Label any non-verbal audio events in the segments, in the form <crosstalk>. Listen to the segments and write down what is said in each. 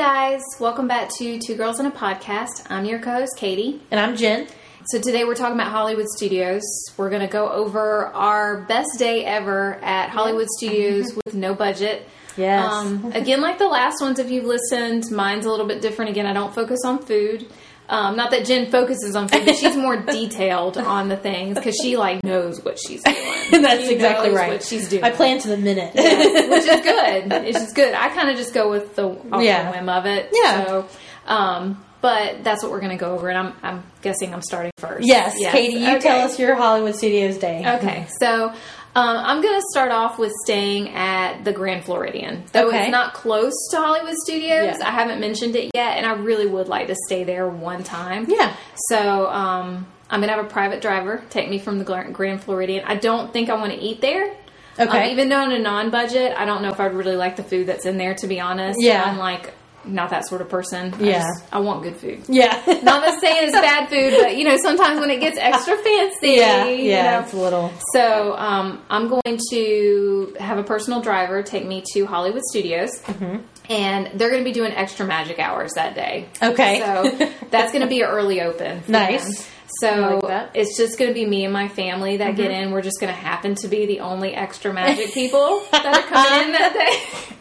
Guys, welcome back to Two Girls in a Podcast. I'm your co host, Katie. And I'm Jen. So today we're talking about Hollywood Studios. We're going to go over our best day ever at Hollywood Studios <laughs> with no budget. Yes. Um, again, like the last ones, if you've listened, mine's a little bit different. Again, I don't focus on food. Um, not that Jen focuses on food, but she's more <laughs> detailed on the things because she like knows what she's doing. <laughs> That's She exactly knows right. What she's doing, I plan to the minute. Yes, which is <laughs> good. It's just good. I kind of just go with the Yeah. the whim of it. Yeah. So, um, but that's what we're going to go over, and I'm, I'm guessing I'm starting first. yes, Katie, you Okay. tell us your Hollywood Studios day. Okay, so um, I'm going to start off with staying at the Grand Floridian. Though Okay. it's not close to Hollywood Studios, Yeah. I haven't mentioned it yet, and I really would like to stay there one time. Yeah. So um, I'm going to have a private driver take me from the Grand Floridian. I don't think I want to eat there. Okay. Um, even though on a non-budget, I don't know if I'd really like the food that's in there. To be honest, Yeah. I'm like not that sort of person. I Yeah. just- I want good food. Yeah. <laughs> Not that saying it's bad food, but you know, sometimes when it gets extra fancy, yeah. you Yeah. know. It's a little. So um, I'm going to have a personal driver take me to Hollywood Studios, Mm-hmm. and they're going to be doing extra magic hours that day. Okay. So that's going to be an early open. Nice. them. So like it's just going to be me and my family that get in. We're just going to happen to be the only extra magic people that are coming in that <laughs> day.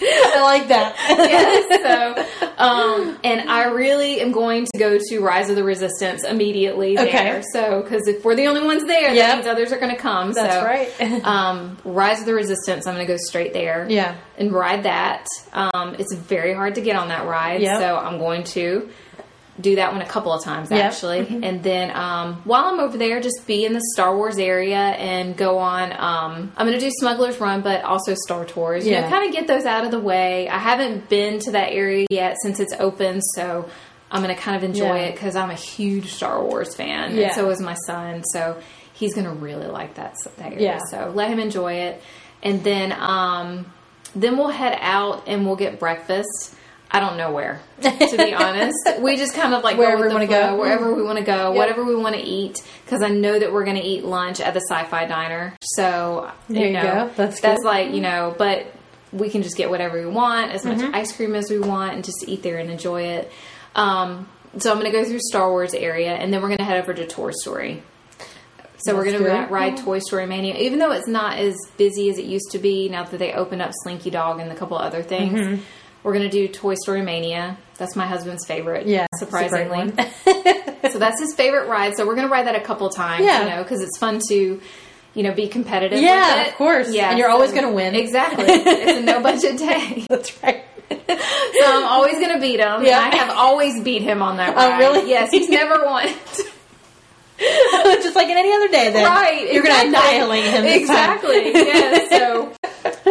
<laughs> I like that. yes. So, <laughs> um, and I really am going to go to Rise of the Resistance immediately there. Okay. So, because if we're the only ones there, Yep. that means others are going to come. That's so, right. <laughs> um, Rise of the Resistance, I'm going to go straight there. Yeah. And ride that. Um, it's very hard to get on that ride. Yep. So, I'm going to do that one a couple of times Yep. actually and then um, while i'm over there just be in the star wars area and go on um, i'm going to do smuggler's run but also star tours you know kind of get those out of the way i haven't been to that area yet since it's open so i'm going to kind of enjoy Yeah. it because i'm a huge star wars fan Yeah. and so is my son so he's going to really like that, that area Yeah. so let him enjoy it and then um, then we'll head out and we'll get breakfast I don't know where, to be honest. <laughs> We just kind of like Wherever we wanna go. wherever we want to go, Yep. whatever we want to eat, because I know that we're going to eat lunch at the Sci-Fi Diner. So There you know, go. That's that's good. like you know, but we can just get whatever we want, as much Mm-hmm. ice cream as we want, and just eat there and enjoy it. Um, so I'm going to go through Star Wars area, and then we're going to head over to Toy Story. So we're going to ride Toy Story Mania, even though it's not as busy as it used to be now that they opened up Slinky Dog and a couple other things. Mm-hmm. We're going to do Toy Story Mania. That's my husband's favorite. Yeah, it's a great surprisingly. <laughs> <laughs> so that's his favorite ride. So we're going to ride that a couple times. Yeah. you know, because it's fun to, you know, be competitive. Yeah, of course. Yeah, And you're always gonna win. Exactly. <laughs> it's a no budget day. That's right. So I'm always going to beat him. Yeah. I have always beat him on that Oh, ride. really? Yes, he's never won. Just like in any other day, then. right. You're going to annihilate him. time. Exactly. yeah. So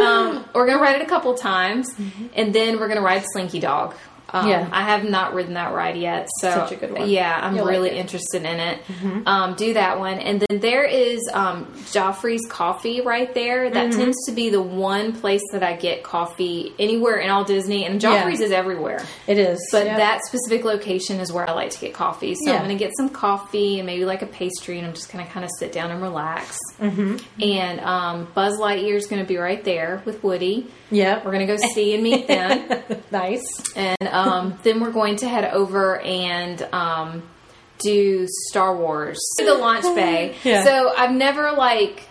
um, we're gonna ride it a couple times, mm-hmm. and then we're gonna ride Slinky Dog. Um, Mm-hmm. Yeah. I have not ridden that ride yet, so Such a good one. Yeah, I'm You'll like really. Mm-hmm. interested in it. Um, do that one, and then there is um, Joffrey's Coffee right there. That Mm-hmm. tends to be the one place that I get coffee anywhere in all Disney, and Joffrey's is everywhere. It is. But yeah. that specific location is where I like to get coffee. So Yeah. I'm going to get some coffee and maybe like a pastry, and I'm just going to kind of sit down and relax. Mm-hmm. And um, Buzz Lightyear is going to be right there with Woody. Yeah. We're going to go see and meet them. <laughs> nice. and um, then we're going to head over and um, do Star Wars, the launch bay. Yeah. So I've never like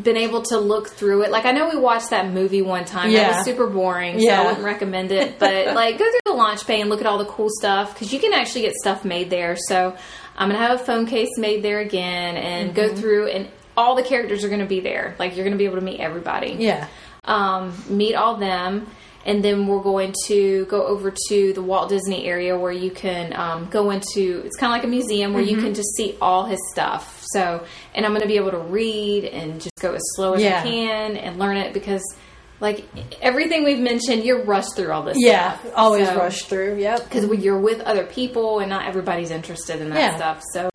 been able to look through it. Like I know we watched that movie one time. That Yeah. was super boring, so Yeah. I wouldn't recommend it. But <laughs> like go through the launch bay and look at all the cool stuff because you can actually get stuff made there. So I'm gonna have a phone case made there again and Mm-hmm. go through and all the characters are gonna be there. Like you're gonna be able to meet everybody Yeah. um, meet all them, and then we're going to go over to the Walt Disney area where you can um, go into. It's kind of like a museum where Mm-hmm. you can just see all his stuff. So, and I'm going to be able to read and just go as slow as Yeah. I can and learn it because, like everything we've mentioned, you're rushed through all this. Yeah. stuff. Always So- rush through. Yep. because you're with other people and not everybody's interested in that Yeah. stuff. So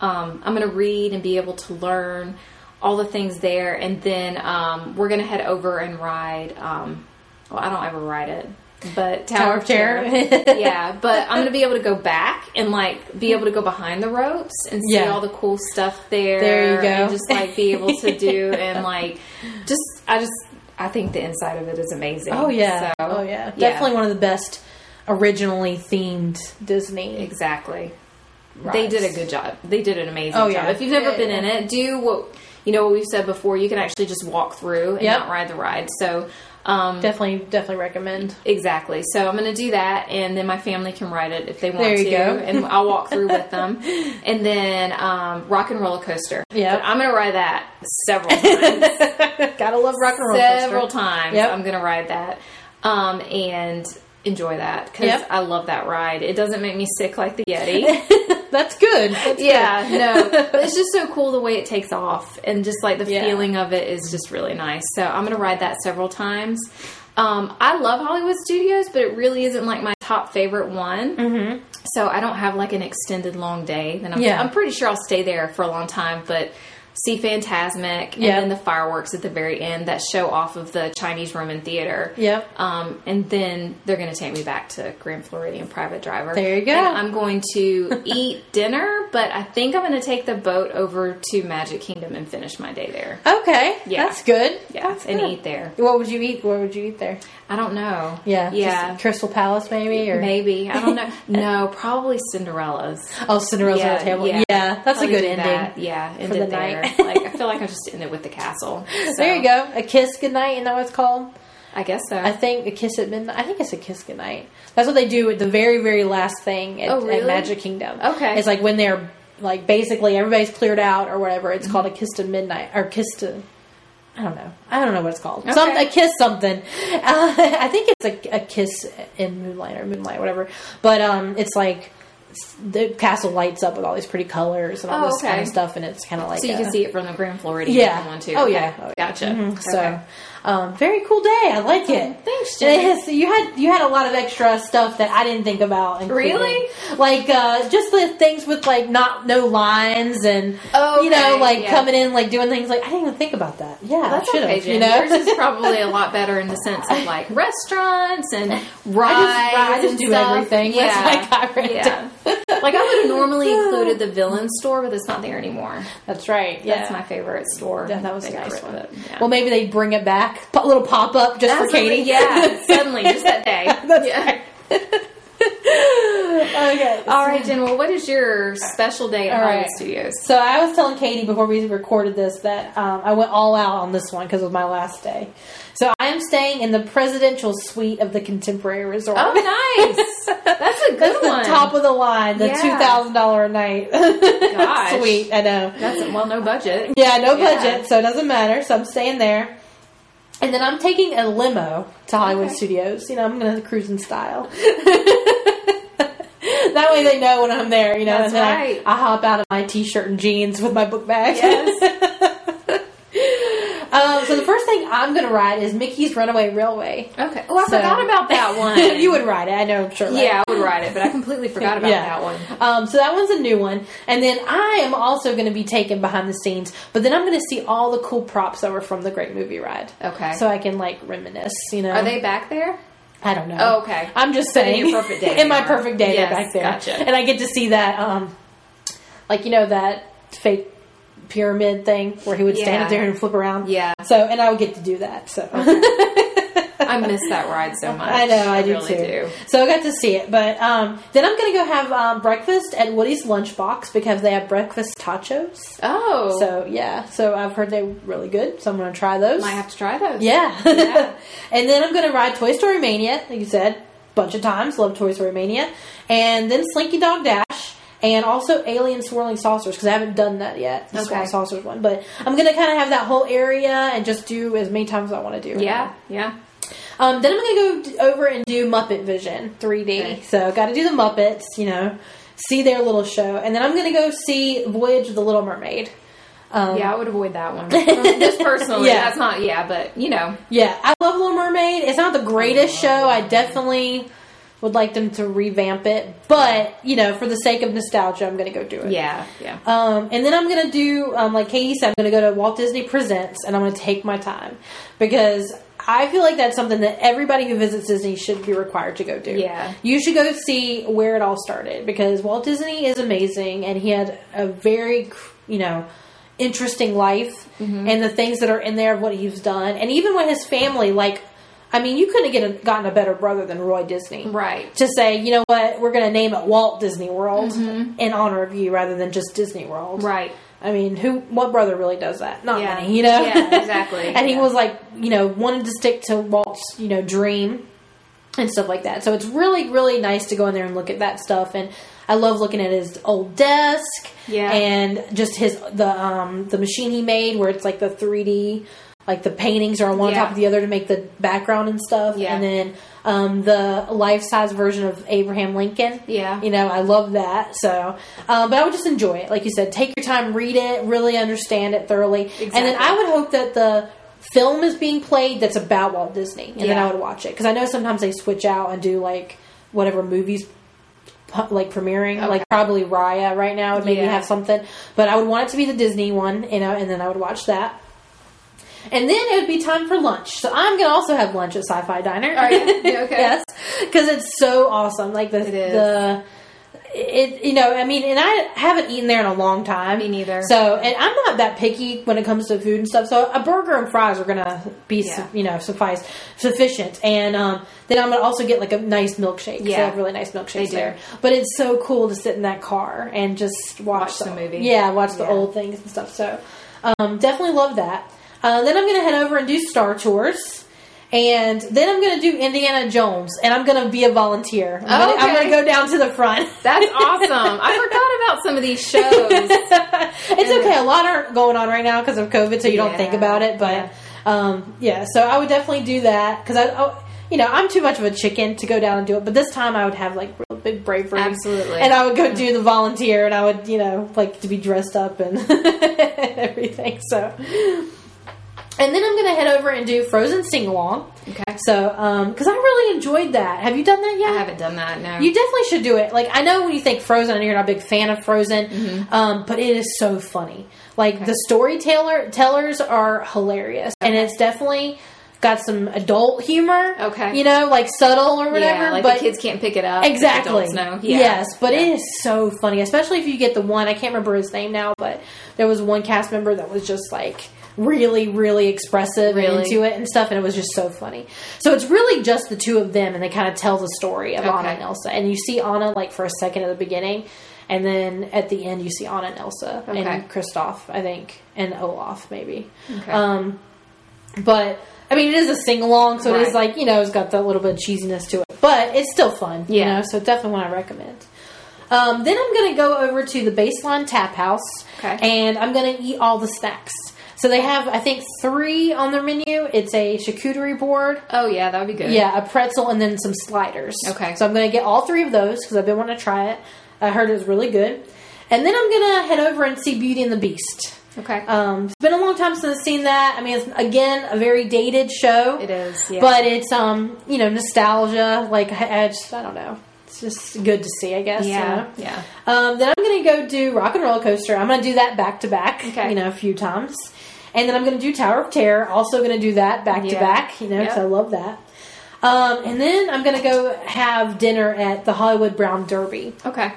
um, I'm going to read and be able to learn all the things there, and then um, we're going to head over and ride. Um, well, I don't ever ride it, but Tower, Tower of Terror. <laughs> yeah, but I'm going to be able to go back and like be able to go behind the ropes and see Yeah. all the cool stuff there. There you go. And just like be able to do <laughs> and like just I just I think the inside of it is amazing. Oh yeah. So, oh yeah. Definitely one of the best originally themed Disney. Exactly. They did a good job. They did an amazing Oh, job. yeah. If you've never Yeah, been in it, do what you know what we've said before. You can actually just walk through and Yep. not ride the ride. So um, Definitely, definitely recommend. exactly. So I'm going to do that, and then my family can ride it if they want There you to, go. and I'll walk through with <laughs> them. And then um, Rock and Roller Coaster. Yeah, I'm going to ride that several times. <laughs> Gotta love rock and roll. Coaster. Several coaster. times. Yep. I'm going to ride that um, and enjoy that because Yep. I love that ride. It doesn't make me sick like the Yeti. <laughs> That's good. That's yeah, no, <laughs> but it's just so cool the way it takes off, and just like the Yeah. feeling of it is just really nice. So I'm gonna ride that several times. Um, I love Hollywood Studios, but it really isn't like my top favorite one. Mm-hmm. So I don't have like an extended long day. Then I'm, Yeah. I'm pretty sure I'll stay there for a long time, but. See Fantasmic and Yeah. then the fireworks at the very end that show off of the Chinese Roman Theater. Yep. Um, and then they're going to take me back to Grand Floridian Private Driver. There you go. And I'm going to <laughs> eat dinner, but I think I'm going to take the boat over to Magic Kingdom and finish my day there. Okay. Yeah. That's good. Yeah, That's and good. eat there. What would you eat? What would you eat there? I don't know. Yeah. Yeah. Crystal Palace, maybe, or Maybe. I don't know. <laughs> no, probably Cinderella's. oh, Cinderella's on the table. Yeah, that's Probably a good ending. that. Yeah, end the it there. Like I feel like I just ended with the castle. <laughs> So, There you go. A kiss goodnight, isn't that what it's called? I guess so. I think a kiss at midnight. I think it's a kiss goodnight. That's what they do at the very, very last thing at, Oh, really? at Magic Kingdom. Okay. It's like when they're like basically everybody's cleared out or whatever. It's called a Mm-hmm. kiss to midnight or kiss to. I don't know. I don't know what it's called. Okay. Some a kiss something. Uh, <laughs> I think it's a, a kiss in moonlight or moonlight, whatever. But um, it's like the castle lights up with all these pretty colors and all Oh, this kind of stuff, and it's kind of like so you a- can see it from the Grand Floridian Yeah. one too. Oh, Okay. yeah. Oh, yeah. Gotcha. Mhm. So, Okay. Um, very cool day. I like it. thanks, Jen. has- you had you had a lot of extra stuff that I didn't think about. including. Really? Like uh, just the things with like not no lines and Oh, you know like yeah. coming in like doing things like I didn't even think about that. Yeah, That's I should okay, have. Jen. You know, Yours is probably a <laughs> lot better in the sense of like restaurants and rides. <laughs> I just, I just and do stuff. everything. Yeah, That's like I read yeah. <laughs> like I would have normally <laughs> included the villain store, but it's not there anymore. That's right. Yeah, That's my favorite store. Yeah, that was a nice one. Yeah. Well, maybe they bring it back. A little pop up just for Katie. Yeah, <laughs> suddenly, just that day. <laughs> That's yeah. Okay. <laughs> All right, Jen. Well, what is your special day at Hollywood right. Studios? So I was telling Katie before we recorded this that um, I went all out on this one because it was my last day. So I am staying in the presidential suite of the Contemporary Resort. Oh, nice. <laughs> That's a good That's the one. top of the line, the Yeah. two thousand dollar a night <laughs> Gosh. suite. I know. That's well, no budget. Yeah, no Yeah. budget, so it doesn't matter. So I'm staying there. And then I'm taking a limo to Hollywood Okay. Studios. You know, I'm going to cruise in style. <laughs> that way they know when I'm there, you know. That's and then I- I, hop out of my t-shirt and jeans with my book bag. Yes. <laughs> um, so the first thing I'm going to ride is Mickey's Runaway Railway. Okay. Oh, I So- forgot about that <laughs> one. you would ride it, I know, I'm sure. Yeah, I would ride it, but I completely forgot about Yeah. that one. Um, so that one's a new one. And then I am also going to be taken behind the scenes, but then I'm going to see all the cool props that were from the Great Movie Ride. Okay. So I can like reminisce, you know. Are they back there? I don't know. Oh, okay. I'm just But in saying. your perfect day <laughs> in my perfect day, Yes, they're back there. gotcha. And I get to see that, um, like, you know, that fake pyramid thing where he would stand up there and flip around. Yeah. So, and I would get to do that. So. <laughs> I miss that ride so much. I know, I, do really too. do. So I got to see it, but um, then I'm gonna go have um, breakfast at Woody's Lunchbox because they have breakfast totchos. Oh, So yeah, so I've heard they're really good. So I'm gonna try those. might have to try those. yeah, Yeah. <laughs> and then I'm gonna ride Toy Story Mania, like you said, a bunch of times. Love Toy Story Mania, and then Slinky Dog Dash. And also Alien Swirling Saucers because I haven't done that yet. The Okay. Swirling Saucers one, but I'm gonna kind of have that whole area and just do as many times as I want to do. Yeah, yeah. Um, then I'm going to go over and do Muppet Vision 3D. Okay. So got to do the Muppets, you know, see their little show, and then I'm going to go see Voyage of the Little Mermaid. Um, Yeah, I would avoid that one. <laughs> Just personally, Yeah. that's not. Yeah, but you know, yeah, I love Little Mermaid. It's not the greatest show. I definitely would like them to revamp it, but you know, for the sake of nostalgia, I'm going to go do it. yeah, yeah. Um, and then I'm gonna do, um, like Katie said, I'm gonna go to Walt Disney Presents, and I'm gonna take my time because I feel like that's something that everybody who visits Disney should be required to go do. Yeah. you should go see where it all started because Walt Disney is amazing, and he had a very, you know, interesting life and the things that are in there of what he's done, and even with his family. Like, I mean, you couldn't get a, gotten a better brother than Roy Disney, Right. To say, you know what, we're going to name it Walt Disney World in honor of you, rather than just Disney World, Right. I mean, who? What brother really does that? Not Yeah. many, you know. Yeah, exactly. <laughs> and he was like, you know, wanted to stick to Walt's, you know, dream and stuff like that. So it's really, really nice to go in there and look at that stuff. And I love looking at his old desk, Yeah. and just his the um the machine he made where it's like the three D. Like the paintings are on one Yeah. top of the other to make the background and stuff, Yeah. and then um, the life size version of Abraham Lincoln. Yeah. You know, I love that. So, um, but I would just enjoy it. Like you said, take your time, read it, really understand it thoroughly. Exactly. And then I would hope that the film is being played that's about Walt Disney. And then I would watch it. Because I know sometimes they switch out and do like whatever movies like premiering. Okay. Like probably Raya right now would maybe Yeah. have something. But I would want it to be the Disney one, you know, and then I would watch that. And then it would be time for lunch. So I'm going to also have lunch at Sci-Fi Diner. Are you? <laughs> Yeah, okay. yes, because it's so awesome. Like the It is. the it you know I mean, and I haven't eaten there in a long time. Me neither. So, and I'm not that picky when it comes to food and stuff. So a burger and fries are gonna be su- you know suffice sufficient. And um, then I'm gonna also get like a nice milkshake. 'cause They Yeah. have really nice milkshakes there. But it's so cool to sit in that car and just watch, Watch the movie. Yeah, watch the Yeah. old things and stuff. So um, definitely love that. Uh, then I'm gonna head over and do Star Tours. And then I'm going to do Indiana Jones, and I'm going to be a volunteer. I'm Okay. going to go down to the front. That's <laughs> awesome. I forgot about some of these shows. <laughs> it's okay. A lot aren't going on right now because of COVID, so you don't think about it. But Yeah. um, yeah, so I would definitely do that because I, oh, you know, I'm too much of a chicken to go down and do it. But this time I would have like real big bravery, Absolutely. and I would go do the volunteer, and I would, you know, like to be dressed up and <laughs> everything. So. And then I'm going to head over and do Frozen sing along. Okay. So, um because I really enjoyed that. Have you done that yet? I haven't done that. No. You definitely should do it. Like I know when you think Frozen, I know you're not a big fan of Frozen, Mm-hmm. um, but it is so funny. Like the storyteller tellers are hilarious, and it's definitely got some adult humor. Okay. you know, like subtle or whatever. yeah, like but the kids can't pick it up. exactly. Adults know. Yeah. Yes, but Yeah. it is so funny, especially if you get the one. I can't remember his name now, but there was one cast member that was just like really, really expressive and into it and stuff, and it was just so funny. So it's really just the two of them, and they kind of tell the story of Anna and Elsa, and you see Anna like for a second at the beginning. And then at the end, you see Anna and Elsa Okay. and Kristoff, I think, and Olaf, maybe. Okay. Um, but I mean, it is a sing along, so it is like you know, it's got that little bit of cheesiness to it, but it's still fun. You Yeah. know, so definitely one I recommend. Um, then I'm going to go over to the Baseline Tap House, Okay. and I'm going to eat all the snacks. So they have, I think, three on their menu. It's a charcuterie board, oh yeah, that would be good. yeah, a pretzel, and then some sliders. Okay. So I'm going to get all three of those because I've been wanting to try it. I heard it was really good. And then I'm going to head over and see Beauty and the Beast. Okay. Um, it's been a long time since I've seen that. I mean, it's again a very dated show. it is. Yeah. But it's um, you know, nostalgia. Like I I just, I don't know. It's just good to see, I guess. you yeah. know? Yeah. Um, then I'm gonna go do Rock and Roller Coaster. I'm gonna do that back to back. Okay. You know, a few times. And then I'm gonna do Tower of Terror. Also gonna do that back to back. You know, because Yep. I love that. Um, and then I'm gonna go have dinner at the Hollywood Brown Derby. Okay.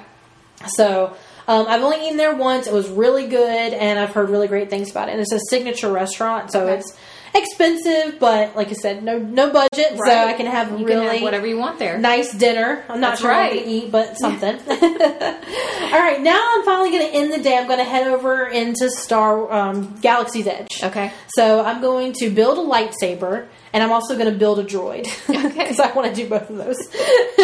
So um, I've only eaten there once. It was really good, and I've heard really great things about it. And it's a signature restaurant, so Okay. it's expensive, but like I said, no no budget, so I can have you really can have whatever you want there. nice dinner. I'm not That's sure what right. going to eat, but <laughs> something. <laughs> All right, now I'm finally going to end the day. I'm going to head over into Star um, Galaxy's Edge. Okay. So I'm going to build a lightsaber, and I'm also going to build a droid <laughs> Okay. because I want to do both of those. <laughs>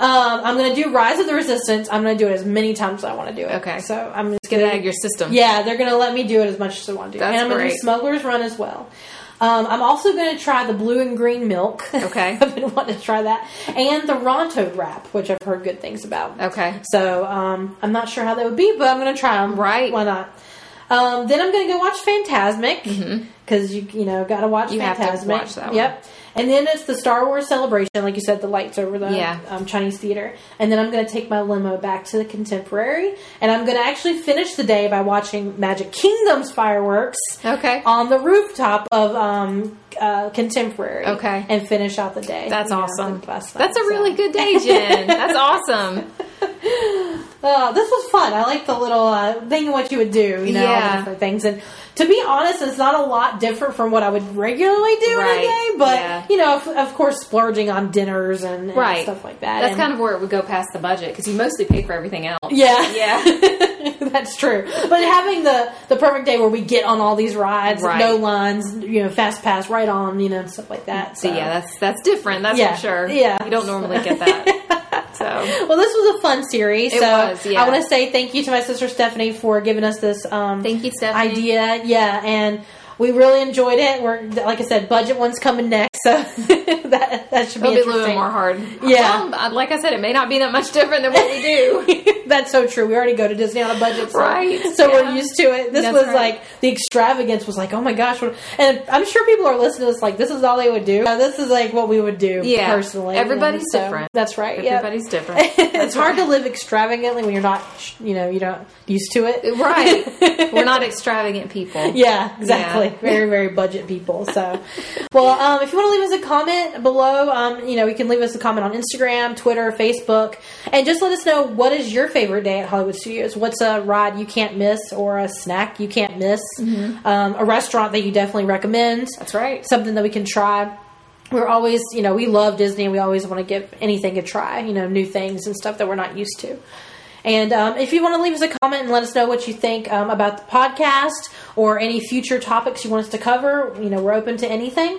um, I'm going to do Rise of the Resistance. I'm going to do it as many times as I want to do it. Okay. So I'm just going out of your system. yeah, they're going to let me do it as much as I want to do. That's and I'm going to do. Smuggler's Run as well. Um, I'm also going to try the blue and green milk. <laughs> Okay. I've been wanting to try that. And the Ronto wrap, which I've heard good things about. Okay. So um, I'm not sure how that would be, but I'm going to try them. Right. Why not? Um, then I'm going to go watch Fantasmic because you you know got to watch. You have to watch that one. Yep. And then it's the Star Wars celebration, like you said, the lights over the Yeah. um, Chinese theater. And then I'm going to take my limo back to the Contemporary, and I'm going to actually finish the day by watching Magic Kingdom's fireworks Okay. on the rooftop of um, uh, Contemporary. Okay. And finish out the day. That's you know, awesome. That's a so. really good day, Jen. That's <laughs> awesome. Uh, this was fun. I like the little uh, thing of what you would do, you know, Yeah. different things. And to be honest, it's not a lot different from what I would regularly do in a day. But Yeah. you know, of, of course, splurging on dinners and, and Right. stuff like that. That's And- kind of where it would go past the budget because you mostly pay for everything else. yeah, Yeah. <laughs> <laughs> <laughs> that's true. But having the the perfect day where we get on all these rides, Right. no lines, you know, fast pass right on, you know, stuff like that. So yeah, that's that's different. That's Yeah. for sure. Yeah. you don't normally get that. <laughs> so Well, this was a fun series. It so was, yeah. I want to say thank you to my sister Stephanie for giving us this um, thank you, Stephanie. idea. Yeah, and we really enjoyed it. We're like I said, budget one's coming next, so <laughs> that <laughs> that should be It'll be a little bit more hard. Yeah. Well, uh, like I said, it may not be that much <laughs> different than what we do. <laughs> That's so true. We already go to Disney on a budget, so, Right, So yeah. we're used to it. This That's was right. like the extravagance was like, oh my gosh! And I'm sure people are listening to this like, this is all they would do. This is like what we would do Yeah. personally. Everybody's so different. That's right. Everybody's different. it's hard to live extravagantly when you're not, you know, you're not used to it. right. We're not extravagant people. Yeah, exactly. Yeah. Very, very budget people. So, well, um, if you want to leave us a comment below, um, you know, you can leave us a comment on Instagram, Twitter, Facebook, and just let us know what is your favorite day at Hollywood Studios. What's a ride you can't miss, or a snack you can't miss, um, a restaurant that you definitely recommend, That's right. something that we can try. We're always, you know, we love Disney and we always want to give anything a try, you know, new things and stuff that we're not used to. And um, if you want to leave us a comment and let us know what you think um, about the podcast or any future topics you want us to cover, you know, we're open to anything.